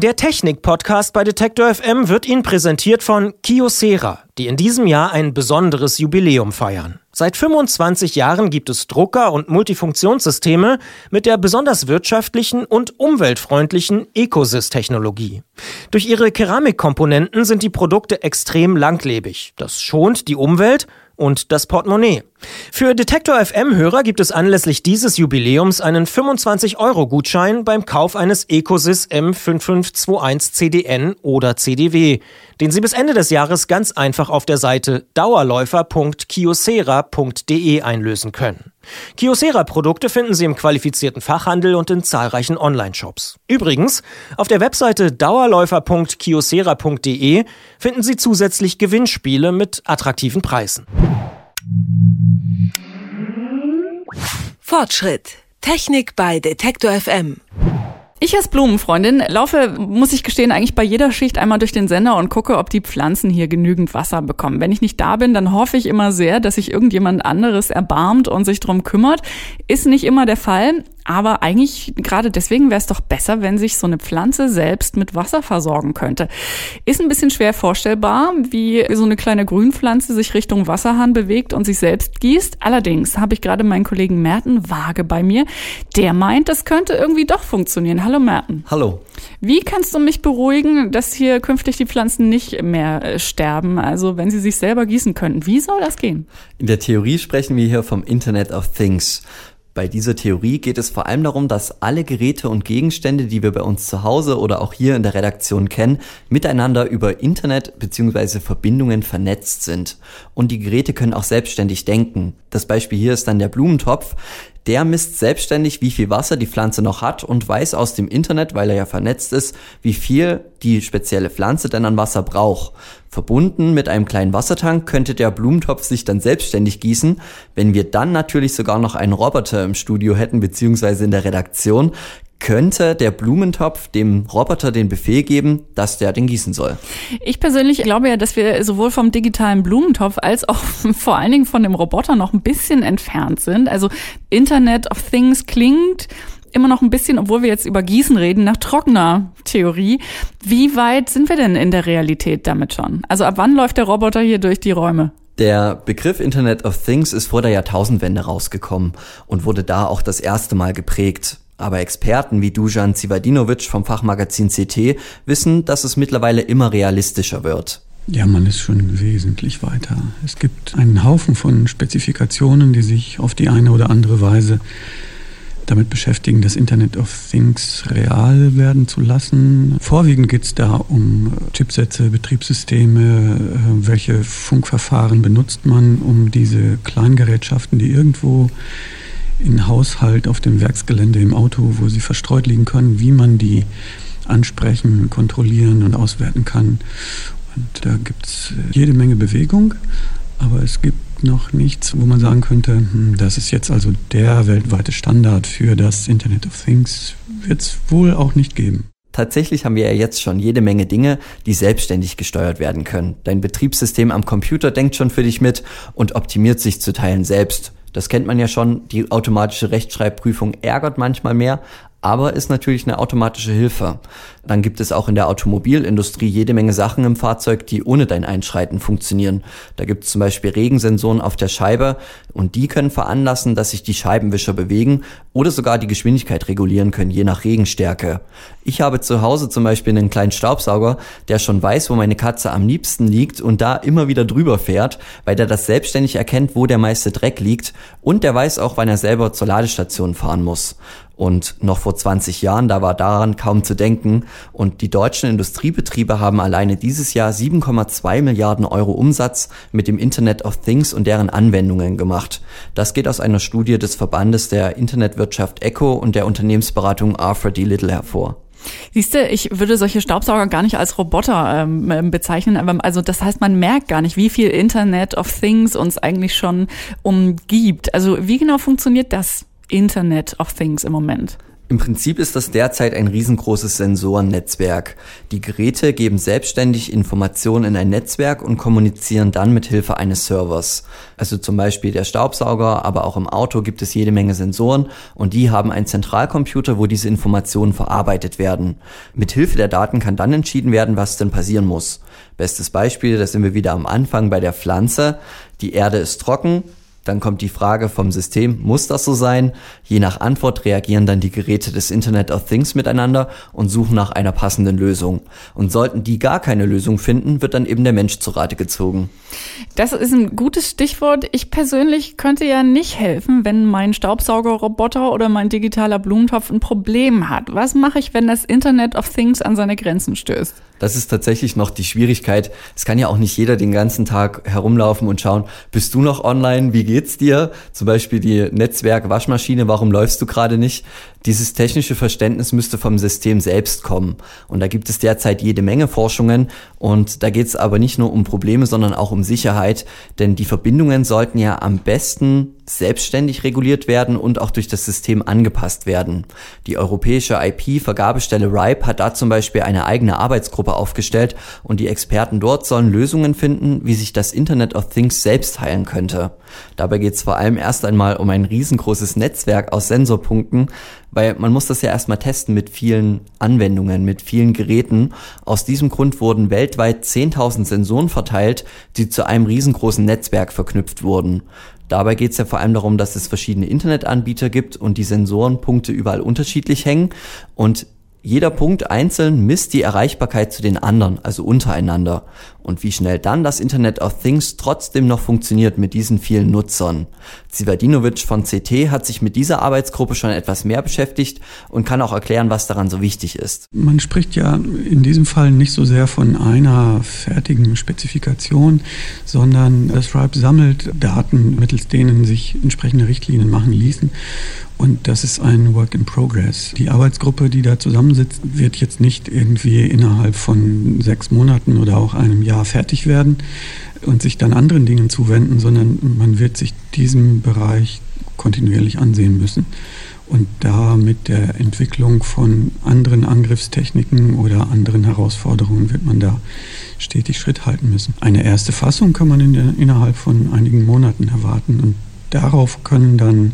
Der Technik-Podcast bei Detektor FM wird Ihnen präsentiert von Kyocera, die in diesem Jahr ein besonderes Jubiläum feiern. Seit 25 Jahren gibt es Drucker und Multifunktionssysteme mit der besonders wirtschaftlichen und umweltfreundlichen Ecosys-Technologie. Durch ihre Keramikkomponenten sind die Produkte extrem langlebig. Das schont die Umwelt und das Portemonnaie. Für Detektor FM-Hörer gibt es anlässlich dieses Jubiläums einen 25-Euro-Gutschein beim Kauf eines Ecosys M5521 CDN oder CDW, den Sie bis Ende des Jahres ganz einfach auf der Seite dauerläufer.kiosera.de einlösen können. Kiosera-Produkte finden Sie im qualifizierten Fachhandel und in zahlreichen Online-Shops. Übrigens, auf der Webseite dauerläufer.kiosera.de finden Sie zusätzlich Gewinnspiele mit attraktiven Preisen. Fortschritt. Technik bei Detektor FM. Ich als Blumenfreundin laufe, muss ich gestehen, eigentlich bei jeder Schicht einmal durch den Sender und gucke, ob die Pflanzen hier genügend Wasser bekommen. Wenn ich nicht da bin, dann hoffe ich immer sehr, dass sich irgendjemand anderes erbarmt und sich drum kümmert. Ist nicht immer der Fall, aber eigentlich gerade deswegen wäre es doch besser, wenn sich so eine Pflanze selbst mit Wasser versorgen könnte. Ist ein bisschen schwer vorstellbar, wie so eine kleine Grünpflanze sich Richtung Wasserhahn bewegt und sich selbst gießt. Allerdings habe ich gerade meinen Kollegen Merten Waage bei mir. Der meint, das könnte irgendwie doch funktionieren. Hallo Merten. Hallo. Wie kannst du mich beruhigen, dass hier künftig die Pflanzen nicht mehr äh, sterben? Also wenn sie sich selber gießen könnten. Wie soll das gehen? In der Theorie sprechen wir hier vom Internet of Things. Bei dieser Theorie geht es vor allem darum, dass alle Geräte und Gegenstände, die wir bei uns zu Hause oder auch hier in der Redaktion kennen, miteinander über Internet bzw. Verbindungen vernetzt sind. Und die Geräte können auch selbstständig denken. Das Beispiel hier ist dann der Blumentopf. Der misst selbstständig, wie viel Wasser die Pflanze noch hat und weiß aus dem Internet, weil er ja vernetzt ist, wie viel die spezielle Pflanze denn an Wasser braucht. Verbunden mit einem kleinen Wassertank könnte der Blumentopf sich dann selbstständig gießen. Wenn wir dann natürlich sogar noch einen Roboter im Studio hätten, beziehungsweise in der Redaktion, könnte der Blumentopf dem Roboter den Befehl geben, dass der den gießen soll. Ich persönlich glaube ja, dass wir sowohl vom digitalen Blumentopf als auch vor allen Dingen von dem Roboter noch ein bisschen entfernt sind. Also Internet of Things klingt immer noch ein bisschen, obwohl wir jetzt über Gießen reden, nach trockener Theorie. Wie weit sind wir denn in der Realität damit schon? Also ab wann läuft der Roboter hier durch die Räume? Der Begriff Internet of Things ist vor der Jahrtausendwende rausgekommen und wurde da auch das erste Mal geprägt. Aber Experten wie Dujan Zivadinovic vom Fachmagazin CT wissen, dass es mittlerweile immer realistischer wird. Ja, man ist schon wesentlich weiter. Es gibt einen Haufen von Spezifikationen, die sich auf die eine oder andere Weise damit beschäftigen, das Internet of Things real werden zu lassen. Vorwiegend geht es da um Chipsätze, Betriebssysteme, äh, welche Funkverfahren benutzt man, um diese Kleingerätschaften, die irgendwo in Haushalt, auf dem Werksgelände, im Auto, wo sie verstreut liegen können, wie man die ansprechen, kontrollieren und auswerten kann. Und da gibt es äh, jede Menge Bewegung, aber es gibt noch nichts, wo man sagen könnte, hm, das ist jetzt also der weltweite Standard für das Internet of Things. Wird es wohl auch nicht geben. Tatsächlich haben wir ja jetzt schon jede Menge Dinge, die selbstständig gesteuert werden können. Dein Betriebssystem am Computer denkt schon für dich mit und optimiert sich zu Teilen selbst. Das kennt man ja schon. Die automatische Rechtschreibprüfung ärgert manchmal mehr, aber ist natürlich eine automatische Hilfe. Dann gibt es auch in der Automobilindustrie jede Menge Sachen im Fahrzeug, die ohne dein Einschreiten funktionieren. Da gibt es zum Beispiel Regensensoren auf der Scheibe und die können veranlassen, dass sich die Scheibenwischer bewegen oder sogar die Geschwindigkeit regulieren können, je nach Regenstärke. Ich habe zu Hause zum Beispiel einen kleinen Staubsauger, der schon weiß, wo meine Katze am liebsten liegt und da immer wieder drüber fährt, weil der das selbstständig erkennt, wo der meiste Dreck liegt und der weiß auch, wann er selber zur Ladestation fahren muss. Und noch vor 20 Jahren, da war daran kaum zu denken. Und die deutschen Industriebetriebe haben alleine dieses Jahr 7,2 Milliarden Euro Umsatz mit dem Internet of Things und deren Anwendungen gemacht. Das geht aus einer Studie des Verbandes der Internetwirtschaft ECO und der Unternehmensberatung Arthur D. Little hervor. Siehst du, ich würde solche Staubsauger gar nicht als Roboter ähm, ähm bezeichnen, aber also das heißt, man merkt gar nicht, wie viel Internet of Things uns eigentlich schon umgibt. Also wie genau funktioniert das? Internet of Things im Moment? Im Prinzip ist das derzeit ein riesengroßes Sensorennetzwerk. Die Geräte geben selbstständig Informationen in ein Netzwerk und kommunizieren dann mit Hilfe eines Servers. Also zum Beispiel der Staubsauger, aber auch im Auto gibt es jede Menge Sensoren und die haben einen Zentralcomputer, wo diese Informationen verarbeitet werden. Mit Hilfe der Daten kann dann entschieden werden, was denn passieren muss. Bestes Beispiel, da sind wir wieder am Anfang bei der Pflanze. Die Erde ist trocken, dann kommt die Frage vom System, muss das so sein? Je nach Antwort reagieren dann die Geräte des Internet of Things miteinander und suchen nach einer passenden Lösung. Und sollten die gar keine Lösung finden, wird dann eben der Mensch zu Rate gezogen. Das ist ein gutes Stichwort. Ich persönlich könnte ja nicht helfen, wenn mein Staubsaugerroboter oder mein digitaler Blumentopf ein Problem hat. Was mache ich, wenn das Internet of Things an seine Grenzen stößt? Das ist tatsächlich noch die Schwierigkeit. Es kann ja auch nicht jeder den ganzen Tag herumlaufen und schauen, bist du noch online? Wie geht's dir? Zum Beispiel die Netzwerk-Waschmaschine, warum läufst du gerade nicht? Dieses technische Verständnis müsste vom System selbst kommen. Und da gibt es derzeit jede Menge Forschungen. Und da geht es aber nicht nur um Probleme, sondern auch um Sicherheit. Denn die Verbindungen sollten ja am besten selbstständig reguliert werden und auch durch das System angepasst werden. Die europäische IP-Vergabestelle RIPE hat da zum Beispiel eine eigene Arbeitsgruppe aufgestellt und die Experten dort sollen Lösungen finden, wie sich das Internet of Things selbst heilen könnte. Dabei geht es vor allem erst einmal um ein riesengroßes Netzwerk aus Sensorpunkten, weil man muss das ja erstmal testen mit vielen Anwendungen, mit vielen Geräten. Aus diesem Grund wurden weltweit 10.000 Sensoren verteilt, die zu einem riesengroßen Netzwerk verknüpft wurden. Dabei geht es ja vor allem darum, dass es verschiedene Internetanbieter gibt und die Sensorenpunkte überall unterschiedlich hängen und jeder Punkt einzeln misst die Erreichbarkeit zu den anderen, also untereinander. Und wie schnell dann das Internet of Things trotzdem noch funktioniert mit diesen vielen Nutzern. Zivadinovic von CT hat sich mit dieser Arbeitsgruppe schon etwas mehr beschäftigt und kann auch erklären, was daran so wichtig ist. Man spricht ja in diesem Fall nicht so sehr von einer fertigen Spezifikation, sondern das RIPE sammelt Daten, mittels denen sich entsprechende Richtlinien machen ließen. Und das ist ein Work in Progress. Die Arbeitsgruppe, die da zusammensitzt, wird jetzt nicht irgendwie innerhalb von sechs Monaten oder auch einem Jahr fertig werden und sich dann anderen Dingen zuwenden, sondern man wird sich diesem Bereich kontinuierlich ansehen müssen. Und da mit der Entwicklung von anderen Angriffstechniken oder anderen Herausforderungen wird man da stetig Schritt halten müssen. Eine erste Fassung kann man in der, innerhalb von einigen Monaten erwarten und darauf können dann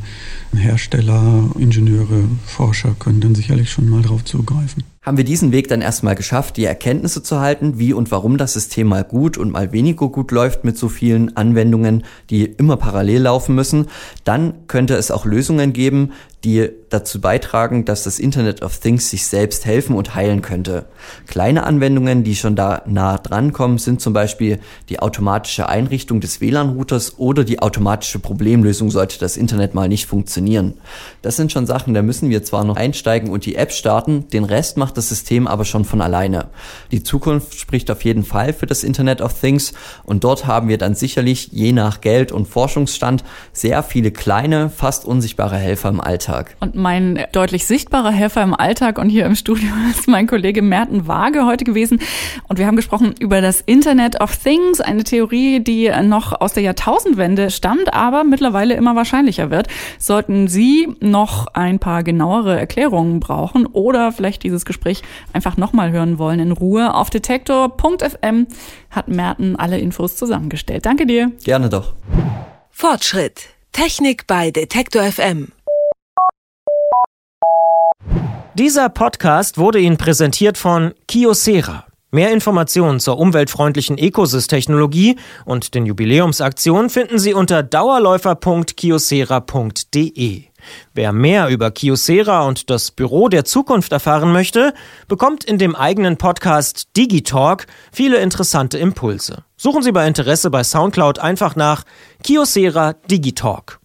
Hersteller, Ingenieure, Forscher können dann sicherlich schon mal drauf zugreifen. Haben wir diesen Weg dann erstmal geschafft, die Erkenntnisse zu halten, wie und warum das System mal gut und mal weniger gut läuft mit so vielen Anwendungen, die immer parallel laufen müssen, dann könnte es auch Lösungen geben, die dazu beitragen, dass das Internet of Things sich selbst helfen und heilen könnte. Kleine Anwendungen, die schon da nah dran kommen, sind zum Beispiel die automatische Einrichtung des WLAN-Routers oder die automatische Problemlösung, sollte das Internet mal nicht funktionieren. Das sind schon Sachen, da müssen wir zwar noch einsteigen und die App starten, den Rest macht das System aber schon von alleine. Die Zukunft spricht auf jeden Fall für das Internet of Things und dort haben wir dann sicherlich je nach Geld und Forschungsstand sehr viele kleine, fast unsichtbare Helfer im Alltag. Und mein deutlich sichtbarer Helfer im Alltag und hier im Studio ist mein Kollege Merten Waage heute gewesen. Und wir haben gesprochen über das Internet of Things, eine Theorie, die noch aus der Jahrtausendwende stammt, aber mittlerweile immer wahrscheinlicher wird. Sollten Sie noch ein paar genauere Erklärungen brauchen oder vielleicht dieses Gespräch einfach nochmal hören wollen in Ruhe, auf detektor.fm hat Merten alle Infos zusammengestellt. Danke dir. Gerne doch. Fortschritt. Technik bei Detektor FM. Dieser Podcast wurde Ihnen präsentiert von Kiosera. Mehr Informationen zur umweltfreundlichen Ecosys-Technologie und den Jubiläumsaktionen finden Sie unter dauerläufer.kiosera.de. Wer mehr über Kiosera und das Büro der Zukunft erfahren möchte, bekommt in dem eigenen Podcast Digitalk viele interessante Impulse. Suchen Sie bei Interesse bei Soundcloud einfach nach Kiosera Digitalk.